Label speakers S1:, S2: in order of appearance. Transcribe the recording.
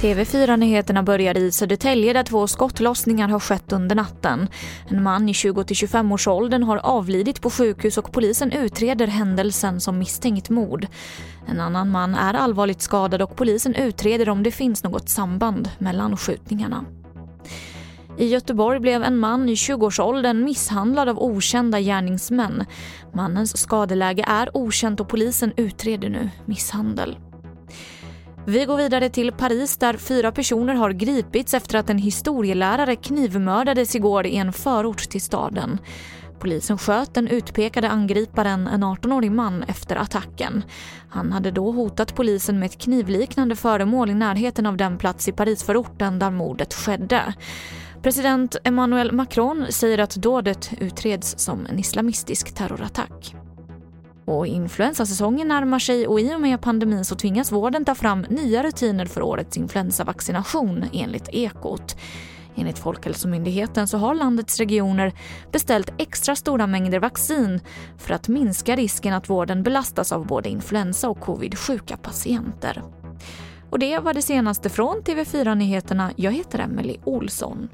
S1: TV4-nyheterna börjar i Södertälje där två skottlossningar har skett under natten. En man i 20-25-årsåldern har avlidit på sjukhus och polisen utreder händelsen som misstänkt mord. En annan man är allvarligt skadad och polisen utreder om det finns något samband mellan skjutningarna. I Göteborg blev en man i 20-årsåldern misshandlad av okända gärningsmän. Mannens skadeläge är okänt och polisen utreder nu misshandel. Vi går vidare till Paris där fyra personer har gripits efter att en historielärare knivmördades igår i en förort till staden. Polisen sköt den utpekade angriparen, en 18-årig man, efter attacken. Han hade då hotat polisen med ett knivliknande föremål i närheten av den plats i Parisförorten där mordet skedde. President Emmanuel Macron säger att dådet utreds som en islamistisk terrorattack. Och influensasäsongen närmar sig och i och med pandemin så tvingas vården ta fram nya rutiner för årets influensavaccination enligt Ekot. Enligt Folkhälsomyndigheten så har landets regioner beställt extra stora mängder vaccin för att minska risken att vården belastas av både influensa och covid-sjuka patienter. Och det var det senaste från TV4 Nyheterna. Jag heter Emily Olsson.